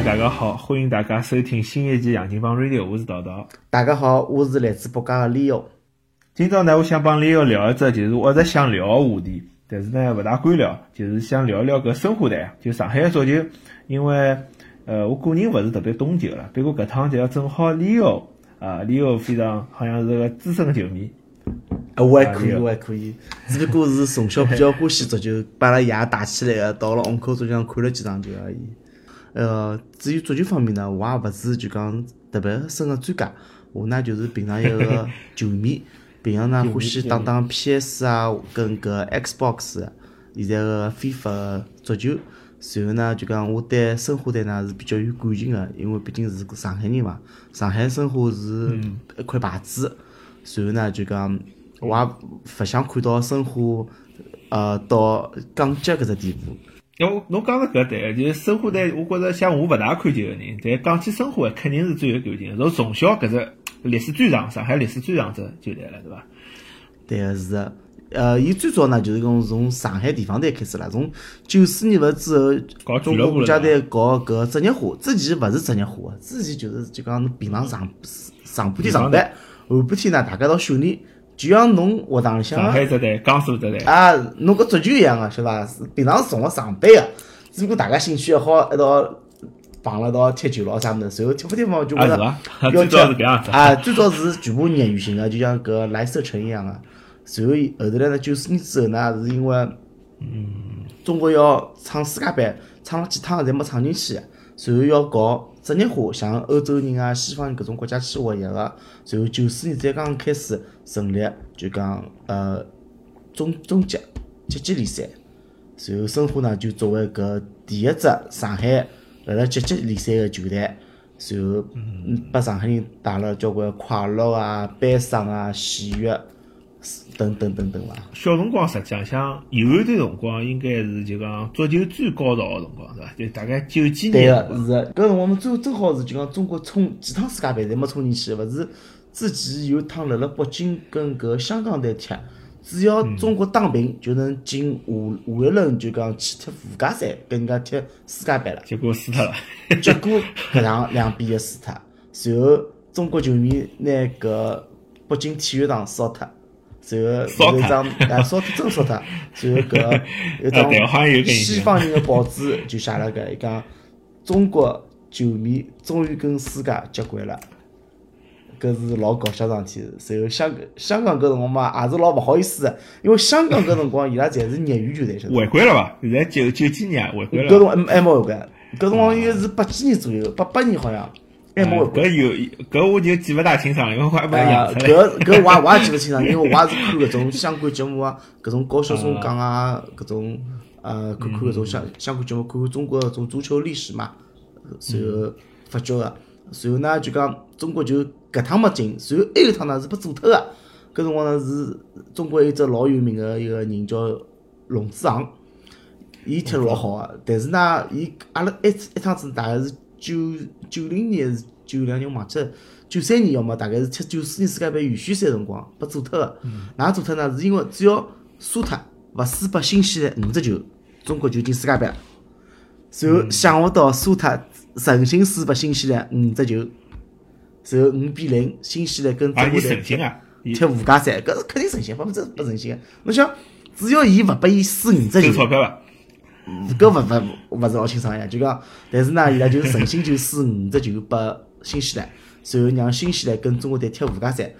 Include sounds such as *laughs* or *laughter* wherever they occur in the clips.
友，大家好，欢迎大家收听新一期《杨金帮 Radio》，我是桃桃。大家好，我是来自北家的 Leo。今朝呢，我想帮 Leo 聊一只，就是我一直想聊个话题，但是呢，勿大敢聊，就是想聊聊搿申花队，就上海个足球。因为，呃，我个人勿是特别懂球了，不过搿趟就要正好 Leo 啊，Leo 非常好像是个资深球迷。啊，我还可以，我还可以，只不过是从小比较欢喜足球，把阿拉爷带起来个，到了虹口足球场看了几场球而已。呃，至于足球方面呢，我也勿是就讲特别深个专家，我呢就是平常一个球迷，*laughs* 平常呢欢喜打打 PS 啊，跟搿 Xbox，现在个 FIFA 足球。随后呢，就讲我对申花队呢是比较有感情个，因为毕竟是个上海人嘛，上海申花是一块牌子。随后呢，就讲我也勿想看到申花呃到降级搿只地步。侬侬讲的搿对，就是申花队，我觉着像我勿大看球个人，但讲起申花，肯定是最有感情。从从小搿只历史最长，上海历史最长只球队了，对伐？对个是个，呃，伊最早呢就是讲从上海地方队开始了，从九四年勿之后，搞俱中国国家队搞搿职业化，之前勿是职业化个，之前就是就讲侬平常上上半天上班，下半天呢大家到训练，就像侬学堂里向上海只队，江苏只队，啊，侬搿足球一样个，晓得伐？是平常是从了上班个，只不过大家兴趣爱好一道碰了一道踢球咯啥物事，随后踢不踢嘛就觉着？要最早是搿样子。啊，最早是全部业余性个，就像搿莱斯特城一样个。随后后头来呢，九四年之后呢，是因为嗯，中国要闯世界杯，闯了几趟侪没闯进去，随后要搞职业化，像欧洲人啊、西方人搿种国家去学习个。随后九四年才刚刚开始成立，就讲呃中中级级级联赛。随后申花呢就作为搿第一只上海辣辣级级联赛个球队，随后嗯拨上海人带了交关快乐啊、悲伤啊、喜悦等等等等伐。小辰光实际上像有一段辰光，应该是就讲足球最高潮个辰光，是伐？就大概九几对年个，是个。搿辰光我们正正好是就讲中国冲几趟世界杯侪没冲进去，勿是之前有一趟辣辣北京跟搿香港队踢，只要中国打平就能进下下一轮就讲去踢附加赛，跟人家踢世界杯了。结果输脱了。结果搿场两比一输脱，随后中国球迷拿搿北京体育场烧脱，随后烧脱有一张啊烧脱真烧脱，随后搿有啊对好像有张西方人的报纸就写了搿，伊讲中国球迷终于跟世界接轨了。搿是老搞笑桩事体，随后香香港搿辰光嘛，也是老勿好意思的，因为香港搿辰光伊拉侪是业余球队？回归了伐？现在九九几年回归了搿辰。光还还没回归，搿辰光应该是八几年左右，八八年好像还没回归。搿有搿我就记勿大清爽了，因为我还没啊，养出来。搿搿我也我也记勿清爽，因为我也是看搿种相关节目啊，搿种高晓松讲啊，搿种呃看看搿种相相关节目，看看中国搿种足球历史嘛，随后发觉个，随后呢就讲中国就搿趟没进，随后还有一趟呢是被做脱个，搿辰光呢是中国有一只老有名个一个人叫龙志航。伊踢得老好个，但是呢，伊阿拉一一趟子大概是九九零年还是九两年，我忘记了。九三年要么大概是踢九四年世界杯预选赛辰光被做脱个。哪做脱呢？是因为只要输脱勿输拨新西兰五只球，中国就进世界杯了。然后想勿到输脱诚心输拨新西兰五只球，然后五比零，新西兰跟中国队踢附加赛，搿是肯定诚心，百分之百诚心个。侬想，只要伊勿拨伊输五只球收，钞票伐？搿勿勿勿是老清爽呀，就讲，但是呢，伊拉就诚心就输五只球拨新西兰，随后让新西兰跟中国队踢附加赛。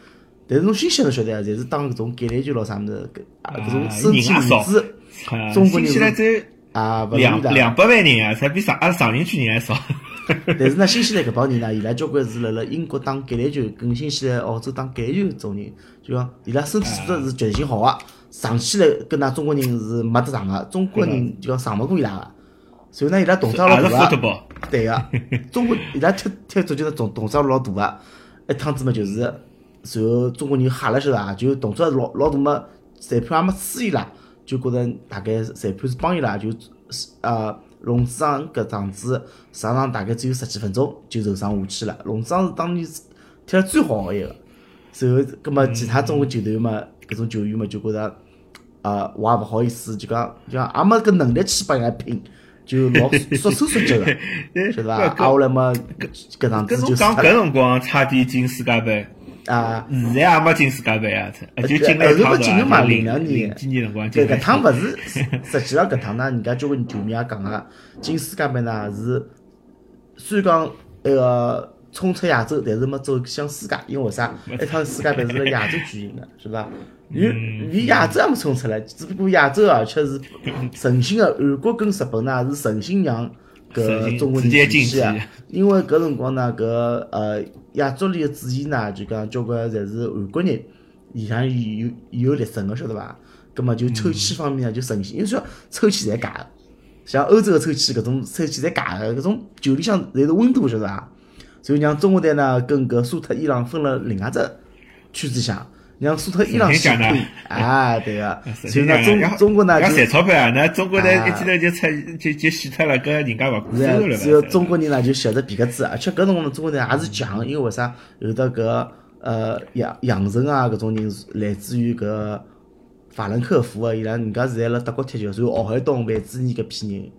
但是侬新西兰侬晓得啊，侪是打搿种橄榄球咯啥物事，搿种身体素质啊中国人新西兰只有啊勿两。两百万人啊，才比上阿拉上林区人还少。*laughs* 但是呢，新西兰搿帮人呢，伊拉交关是辣辣英国打橄榄球，跟新西兰、澳洲打橄榄球种人，就讲伊拉身体素质是绝对性好个，上去了跟㑚中国人是没得上个，中国人就讲上勿过伊拉个。所以呢，伊拉动作老大个。对个，*laughs* 中国伊拉踢踢足球的动动作老大个，一趟子嘛就是，然后中国人吓了晓得啊？就动作老老大嘛，裁判也没吹伊拉，就觉着大概裁判是帮伊拉，就呃龙子航搿场子上场大概只有十几分钟就受伤下去了。龙子航是当年是踢了最好个一个，然后葛么其他中国球队嘛，搿种球员嘛就觉着。啊，我也勿好意思，就讲就讲也没搿能力去帮人家拼，就老缩手缩脚个，晓得伐？*laughs* 啊，后来嘛，搿场子就讲搿辰光差点进世界杯，啊。现在也没进世界杯啊，呃就进了一趟进了嘛，零零两年零几年辰光进搿趟勿是，实际上搿趟呢，人家交关球迷也讲个，进世界杯呢是虽然讲那个冲出亚洲，但是没走向世界，因为为啥？一趟世界杯是辣亚洲举行的，是伐？连嗯连亚洲也没冲出来，只不过亚洲 *laughs* 而且是诚心的，韩国跟日本呢是诚心让搿中国人进去啊。因为搿辰光呢，搿呃亚足联个主席呢，就讲交关侪是韩国人，里向有有有立身个，晓得伐？葛末就抽签方面呢就诚心，因为说抽签侪假个，像欧洲个抽签搿种抽签侪假个，搿种球里向侪是温度，晓得伐？所以让中国队呢跟搿苏特伊朗分了另外只圈子里向，让苏特伊朗先神仙亏，啊，*laughs* 对个，所以呢中中国呢赚钞票啊！那中国队啊一记头就出就就死脱了，搿人家勿过是啊收入了只有。中国人呢就晓得皮革子，而且搿辰光呢中国人也是强，因为为啥？有的搿呃杨杨晨啊搿种人来自于搿法兰克福啊，伊拉人家是在辣德国踢球，所以奥海东、范志毅搿批人，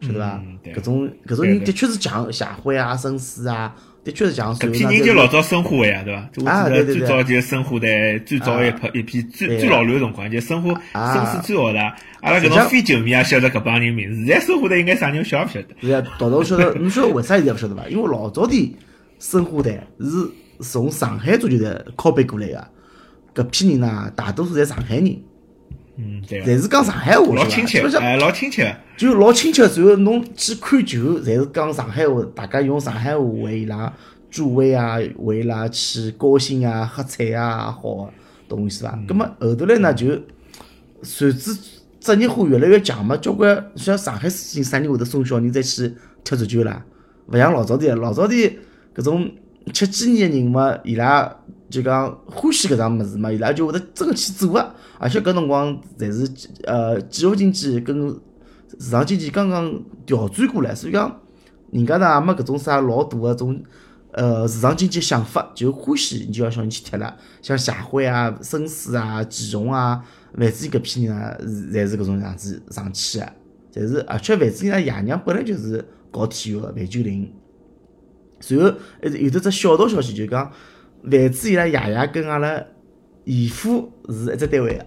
晓得伐搿种搿种人的确是强，谢辉啊、申思啊，的确是强。搿批然后呢再人就老早申花的呀，对伐？就我记得最早就申花队最早一批一批最最老卵个辰光，就申花啊声势最好的。阿拉搿种非球迷也晓得搿帮人名字。现在申花队应该啥人晓得勿晓得？是啊，道道晓得，侬晓得为啥现在勿晓得伐？因为老早的申花队是从上海足球队拷贝过来个，搿批人呢，大多数侪上海人。嗯，对个，侪是讲上海话，老亲切个，基本上哎，老亲切个。就老亲切。然后侬去看球，侪是讲上海话，大家用上海话为伊拉助威啊，为伊拉去高兴啊、喝彩啊，好个，懂我意思伐？葛末后头来呢，就随之职业化越来越强嘛，交关像上海事情啥人会得送小人再去踢足球啦？勿像老早的，老早的搿种吃鸡年的人嘛，伊拉就讲欢喜搿桩物事嘛，伊拉就会得真个去做个。而且搿辰光侪是呃计划经济跟市场经济刚刚调转过来，所以讲人家呢也没搿种啥老大个种呃市场经济想法，就欢喜你就要小人去踢了。像谢辉啊、申思啊、季荣啊、范志毅搿批人啊，侪是搿种样子上去个。侪是而且范志毅拉爷娘本来就是搞体育个，范九龄。随后，还是有得只小道消息，就讲范志伊拉爷爷跟阿拉姨父是一只单位。个。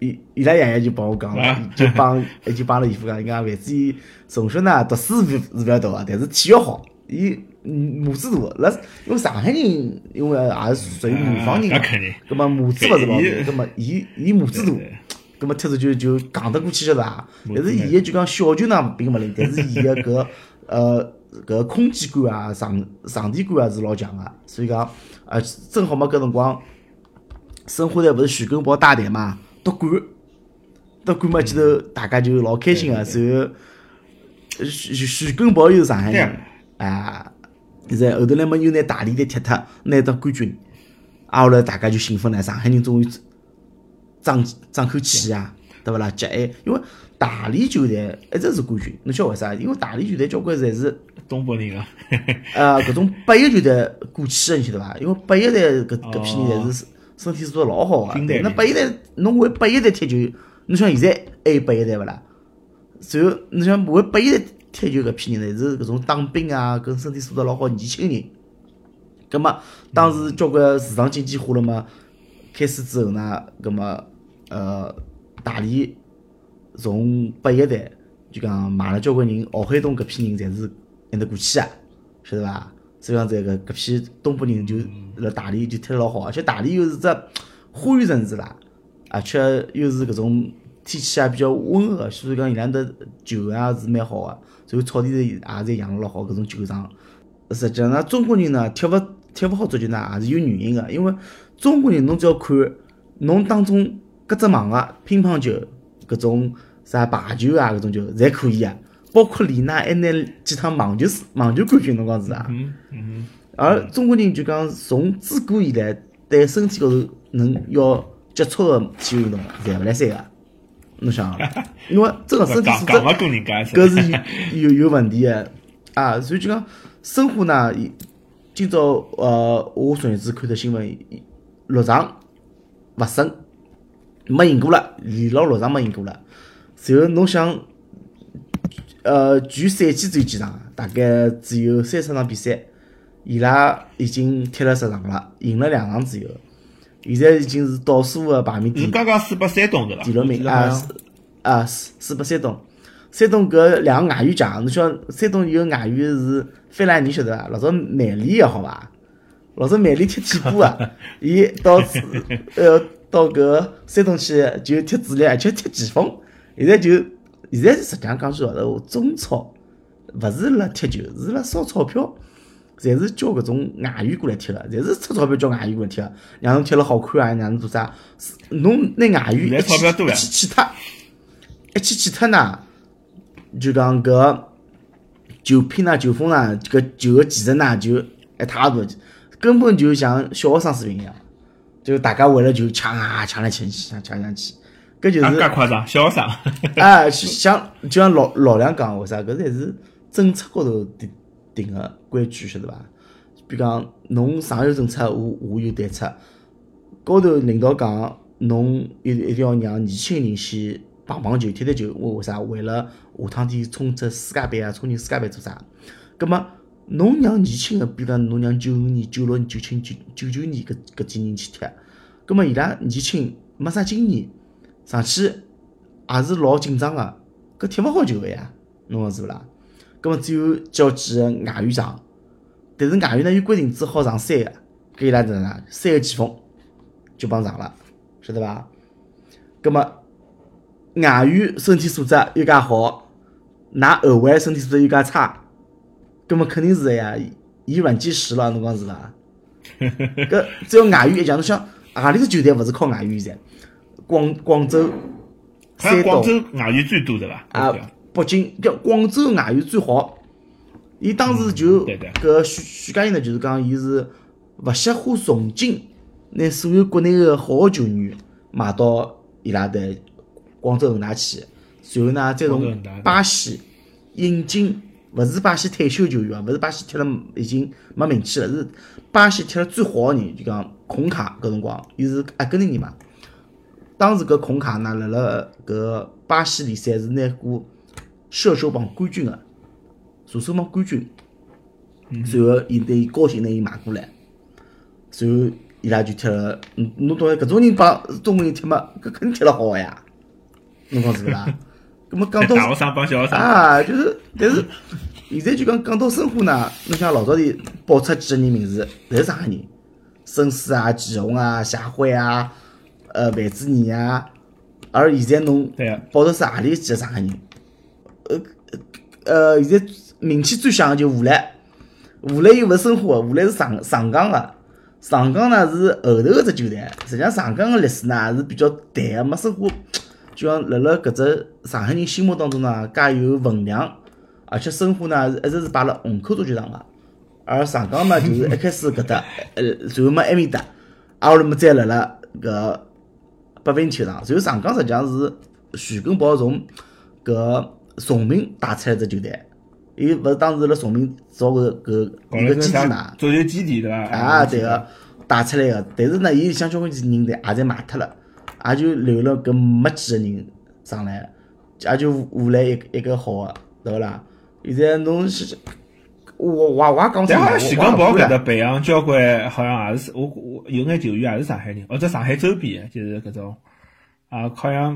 伊伊拉爷爷就帮我讲了啊，就帮就帮阿拉姨父讲，伊讲万子伊从小呢读书是是勿要读个，但是体育好，伊嗯母子大，辣因为上海人，因为也是属于南方人。那葛末母子勿是老大，伊。葛末伊伊母子大。葛末踢足球就讲得过去晓得伐？但是伊个就讲小球呢并勿灵，但是伊个搿呃搿空间感啊、场场地感啊是老强个，所以讲呃正好嘛搿辰光，申花队勿是徐根宝带队嘛，夺冠，夺冠嘛记头大家就老开心个，随后呃徐徐徐根宝又是上海人啊，现在后头来嘛又拿大连队踢脱，拿到冠军，啊后来大家就兴奋了，上海人终于争争口气啊，对勿啦？节哀，因为大连球队一直是冠军，侬晓得为啥？因为大连球队交关侪是东北人啊，*laughs* 呃搿种八一就在过去个，你晓得伐？因为八一队搿搿批人侪是身体素质老好个军队，里那八一队侬为八一队踢球，侬像现在还有八一队勿啦？然后侬像为八一队踢球搿批人呢，是搿种当兵啊，跟身体素质老好的年轻人。葛末当时交关市场经济化了嘛，开始之后呢，葛末呃大连从八一队就讲买了交关人，郝海东搿批人侪是还得过去啊，晓得伐？所以讲这个搿批东北人就辣大连就踢得老好，而且大连又是只花园城市啦，而且又是搿种天气也比较温和，所以讲伊拉的球啊是蛮好个，所以草地也侪养了老好搿种球场。实际上，中国人呢踢勿踢勿好足球呢，也是有原因个，因为中国人侬只要看侬当中各只网个乒乓球、搿种啥排球啊搿种球，侪可以啊。包括李娜还拿几趟网球网球冠军，侬讲是啊？嗯嗯而中国人就讲从自古以来对身体高头能要接触个体育运动，侪勿来三个。侬想啊，*laughs* 因为真个身哼，体素质搿是 *laughs* 有有有问题个啊，所以就讲申花呢，今朝呃，我昨日子看到新闻，伊六场勿胜，没赢过了，连牢六场没赢过了。然后侬想，呃，全赛季只有几场，大概只有三十场比赛，伊拉已经踢了十场了，赢了两场只有，现在已经是倒数的排名第是刚刚输拨山东对伐？第六名啊啊，输输拨山东。山东搿两个外援强，侬晓得山东有个外援是费兰尼，晓得伐？老早曼联个好伐？老早曼联踢替补个，伊到呃到搿山东去就踢主力，而且踢前锋。现在就现在实际上讲句老实话，中超勿是辣踢球，是辣烧钞票。侪是叫搿种外援过来踢个，侪是出钞票叫外援过来踢个，让侬踢了好看啊，让侬做啥？侬拿外援一起一起气脱，一起去脱呢，就讲搿球品呐、球风呐、搿球个技术呐，就一塌糊涂，根本就像小学生水平一样，就大家为了球抢啊抢来抢去，抢抢抢去，搿就是啊，介夸张，小学生。*laughs* 啊，像就像老老梁讲，为啥？搿侪是政策高头定定个规矩，晓得伐？比如讲，侬上有政策，我下有对策。高头领导讲，侬一一定要让年轻人先碰碰球、踢踢球。为为啥？为了下趟天冲只世界杯啊，冲进世界杯做啥？葛末，侬让年轻个，比如讲，侬让九五年、九六年、九七年、九九九年搿搿几年去踢，葛末伊拉年轻没啥经验，上去也是老紧张个，搿踢勿好球个呀，侬讲是勿啦？葛么只有叫几个外援上，但是外援呢有规定只好上三个，搿伊拉哪能？三个前锋就帮上了，晓得伐？葛么外援身体素质又介好，㑚后卫身体素质又介差，葛么肯定是个呀，以软击石了，侬讲是伐？*laughs* 搿只要外援一强，侬想何里只球队勿是靠外援噻？广广州、好像山东广州外援最多对伐？啊北京叫广州外援最好。伊当时就搿许许家印呢，就是讲伊是勿惜花重金，拿所有国内个好个球员买到伊拉的广州恒大去，随后呢再从巴西引进，勿是巴西退休球员啊，勿是巴西踢了已经没名气了，是巴西踢了最好个人，就讲孔卡搿辰光，伊是阿根廷人嘛。当时搿孔卡呢，辣辣搿巴西联赛是拿过射手榜冠军个，射手榜冠军。随后伊拿伊高薪拿伊买过来，随后伊拉就踢了。侬侬懂搿种人帮中国人踢嘛，搿肯定踢了好个呀。侬讲是勿啦？葛么讲到大学生帮小学生，啊，就是，但是现在就讲讲到申花呢，侬像老早里报出几个人名字，侪是上海人，申思啊、祁宏啊、谢辉啊、呃范志毅啊，而现在侬报的是何里几个上海人？呃呃，现在名气最响的就吴磊，吴磊又勿是申花的，吴磊是上上港的。上港呢是后头个只球队，实际上上港个历史呢是比较淡个，没申花就像辣辣搿只上海人心目当中呢，介有分量，而且申花呢是一直是摆辣虹口足球场个，而上港嘛就是一开始搿搭，呃，随后嘛埃面搭，挨下来嘛再辣辣搿北碇体育场，随后上港实际上是徐根宝从搿崇明带出来只球队，伊勿是当时辣崇明造搿搿一个基地嘛，足球基地对伐？啊，对个，带出来个。但是呢，伊里向交关人侪也侪卖脱了，也就留了搿没几个人上来，也就换来一个一个好个，对勿啦？现在侬是，我我我也讲不出来，但好我像徐根宝搿搭培养交关，好像也是我我有眼球员也是上海人，或者上海周边的，就是搿种啊，好像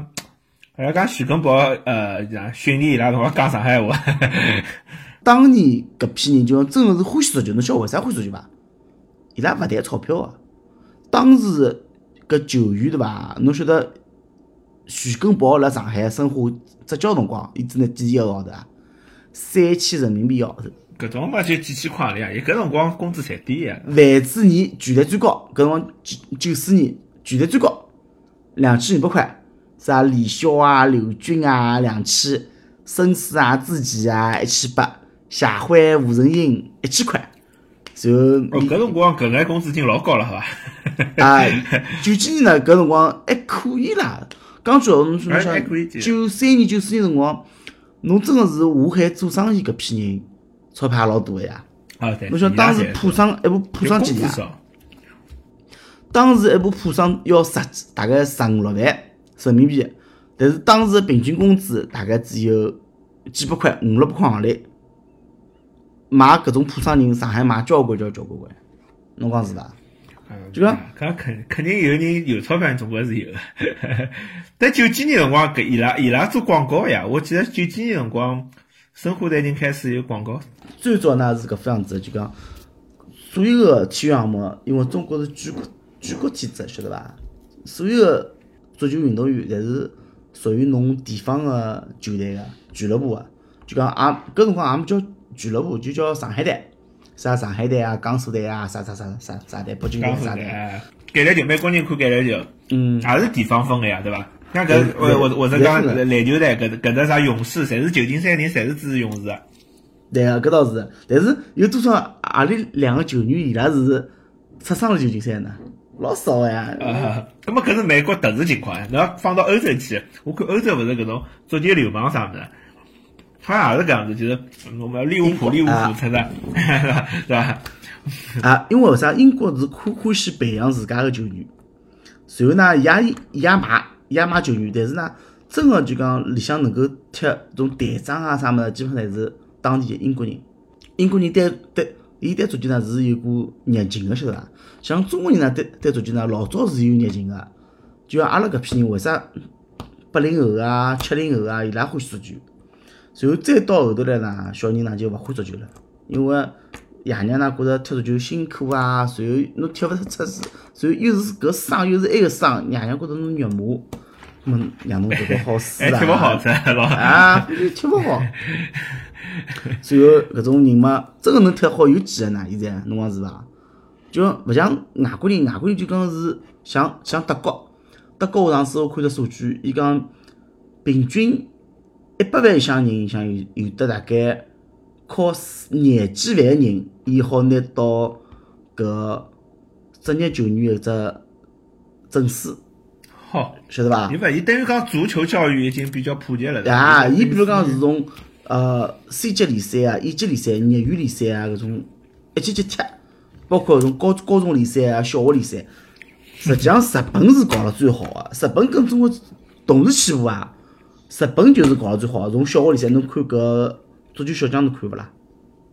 好像讲徐根宝呃，像训练伊拉辰光讲上海话，当年搿批人就真个是欢喜足球，侬晓得为啥欢喜足球伐？伊拉勿谈钞票个。当时搿球员对伐？侬晓得徐根宝辣上海申花执教辰光，伊只拿几钿一个号头啊？三千人民币一个号头。搿种嘛就几千块了呀，伊搿辰光工资才低呀。范志毅权力最高，搿辰光九九四年权力最高，两千五百块。啥李潇啊、刘军啊两千，孙思啊、朱琦啊一千八，谢辉、吴承英一千块。然后哦，搿辰光搿眼工资已经老高了，好伐？啊，*laughs* 九几年呢，搿辰光还可以啦。讲句闲话，侬说侬还还想可以接九三年、九四年辰光，侬真个是下海做生意搿批人，钞票也老多个呀。啊对。侬想当时普普桑一部普桑几钿啊？当时一部普桑要十几大概十五六万人民币，但是当时平均工资大概只有几百块、五六百块行钿，买搿种普桑人，上海买交关交交关关，侬讲是伐？就讲搿肯肯定有人有钞票，总归是有。*laughs* 但九几年辰光，搿伊拉伊拉做广告呀，我记得九几年辰光，申花队已经开始有广告。最早呢是搿副样子，就讲所有个体育项目，因为中国是举国举国体制，晓得伐？所有个足球运动员侪是属于侬地方个球队个俱乐部个，就讲也搿辰光也没叫俱乐部，就叫上海队。啥上海队啊、江苏队啊、啥啥啥啥啥队、北京队啥队？橄榄球，美国人看橄榄球，嗯，也是地方分个呀，对伐？像搿或或或者讲篮球队，搿搿搭啥勇士，侪是旧金山人，侪是支持勇士个。对个，搿倒是。但是有多少阿里两个球员伊拉是出生了旧金山呢？老少呀。啊，搿么搿是美国特殊情况呀。侬放到欧洲去，我看欧洲勿是搿种足球流氓啥物事。他也是搿样子，就是我们利物浦、利物浦出的，*laughs* 是吧？啊，因为为啥英国是欢欢喜培养自家个球员，随后呢，伊也也买也买球员，但是呢，真个就讲里向能够踢种队长啊啥物事，基本上侪是当地个英国人。英国人对对，伊对足球呢是有股热情个，晓得伐？像中国人呢对对足球呢老早是有热情个，就像阿拉搿批人，为啥八零后啊、七零后啊，伊拉欢喜足球？然后再到后头来呢，小人呢就勿欢喜足球了，因为爷娘呢觉着踢足球辛苦啊，然后侬踢勿出出事，然后又是搿伤又是埃个伤，爷娘觉着侬肉麻，么让侬这个好死啊！吃勿好噻，老啊，吃勿好。*laughs* 最后搿种人嘛，真个能踢好有几个呢？现在侬讲是伐？就勿像外国人，外国人就讲是像像德国，德国我上次我看着数据，伊讲平均。一百万以上人，像有有的大概靠廿几万人，伊好拿到搿职业球员一只证书。好，晓得伐？伊勿，伊等于讲足球教育已经比较普及了。啊，伊比如讲是从呃 C 级联赛啊、一级联赛、业余联赛啊搿种一级级踢，包括从高高中联赛啊、小学联赛，实际上日本是搞了最好个，日本跟中国同时起步啊。日本就是搞了最好，从小学联赛侬看搿足球小将侬看勿啦？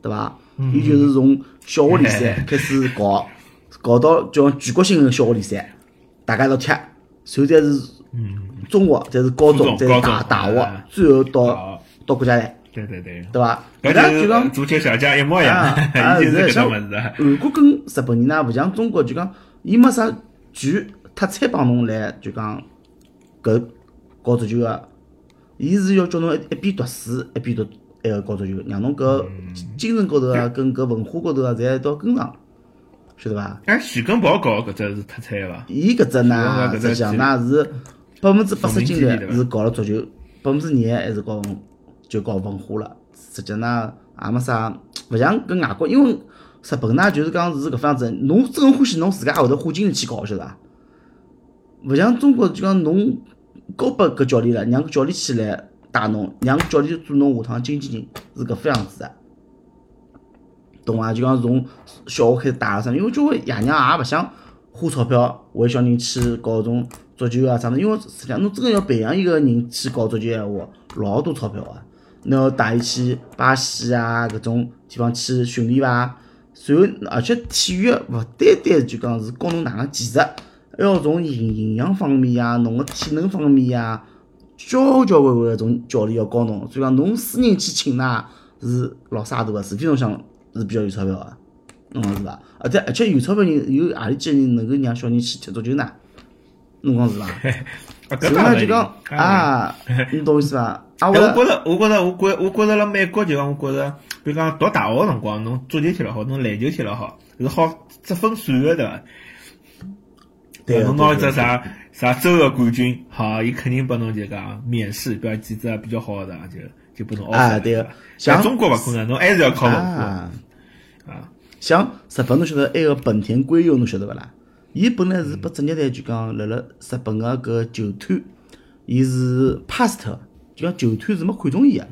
对伐？伊就是从小学联赛 *laughs* 开始搞，搞到叫全国性个小学联赛，大家一道踢，然后再是中学，再是高中，再是大大学，最后到到国家队。对对对，对伐？搿家就讲足球小将一模一样，啊，*laughs* 是像物事。韩国跟日本人呢，勿像中国，就讲伊没啥拳特产帮侬来，就讲搿搞足球个。伊是要叫侬一一边读书一边读埃个搞足球，让侬搿精神高头啊，跟搿文化高头啊，侪都要跟上，晓得伐？哎，徐根宝搞搿只是特产伐？伊搿只呢，实际上呢是百分之八十精力是搞了足球，百分之廿还是搞就搞文化了。实际呢也没啥，勿像跟外国，因为日本呢就是讲是搿方样子，侬真欢喜侬自家后头花精力去搞，晓得伐？勿像中国就讲侬。交拨搿教练了，让教练去来带侬，让教练做侬下趟经纪人，是搿副样子的，懂伐？就讲从小学开始带啥？因为交关爷娘也勿想花钞票为小人去搞种足球啊啥物事，因为实际上侬真个要培养一个人去搞足球闲话，老多钞票啊！侬要带伊去巴西啊搿种地方去训练伐？随后而且体育勿单单就讲是教侬哪能技术。还要从营营养方面呀，侬个体能方面呀，交交关关搿种教练要教侬。所以讲，侬私人去请呐，是老傻大个，除非侬想是比较有钞票个，侬讲是伐？而且而且有钞票人有何里几个人能够让小人去踢足球呢？侬讲是伐？所以讲就讲啊，你懂意思伐？*laughs* 啊，我觉着，我觉着，我觉，我觉着辣美国就讲，我觉着，比如讲读大学个辰光，侬足球踢了好，侬篮球踢了好，是好积分算个对伐？侬拿一只啥啥州个冠军，好，伊肯定拨侬就讲面试，比如几只比较好的，就啊，对个。像中国勿可能，侬还是要靠文化。啊，像日本侬晓得埃个本田圭佑侬晓得勿啦？伊本来是拨职业队就讲辣辣日本个搿球团，伊是 past，就讲球团是没看中伊个。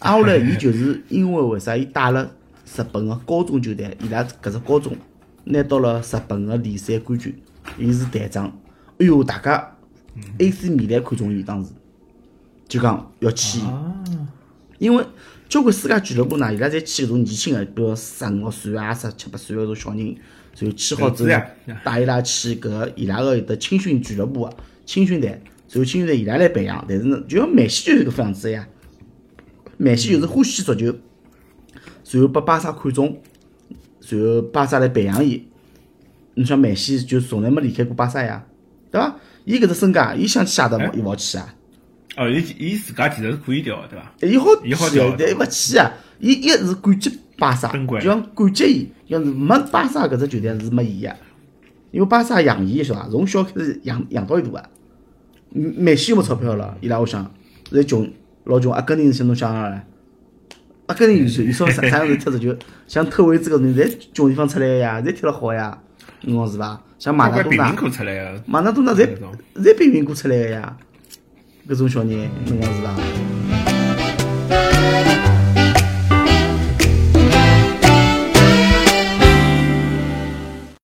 挨下来伊就是 *laughs* 因为为啥？伊带了日本个高中球队，伊拉搿只高中拿到了日本个联赛冠军。伊是队长，哎哟，大家 AC 米兰看中伊当时，就讲要签伊，因为交关世界俱乐部呢，伊拉侪去搿种年轻个，比如十五岁啊、十七八岁个搿种小人，然后签好之后带伊拉去搿伊拉个有的青训俱乐部个青训队，然后青训队伊拉来培养。但是呢，就像梅西就是搿副样子呀，梅西就是欢喜足球，然后被巴萨看中，然后巴萨来培养伊。侬像梅西就从来没离开过巴萨呀，对伐？伊搿只身价，伊想去谢德哎伊勿好去啊。哦，伊伊自家其实是可以调的，对伐？伊好伊好调但伊勿去啊。伊一是感激巴萨，就像感激伊，要是没巴萨搿只球队是没伊个，因为巴萨养伊，晓得伐？从小开始养养到伊大个。嗯梅西又没钞票了，伊拉屋里向侪穷，老穷。阿根廷是侬想想唻，阿根廷有有啥啥样子踢足球，像特维兹搿种侪穷地方出来个呀，侪踢了好呀，侬讲是伐？像马纳多纳马纳多纳侪侪贫民窟出来个呀，各种小人，侬讲是伐？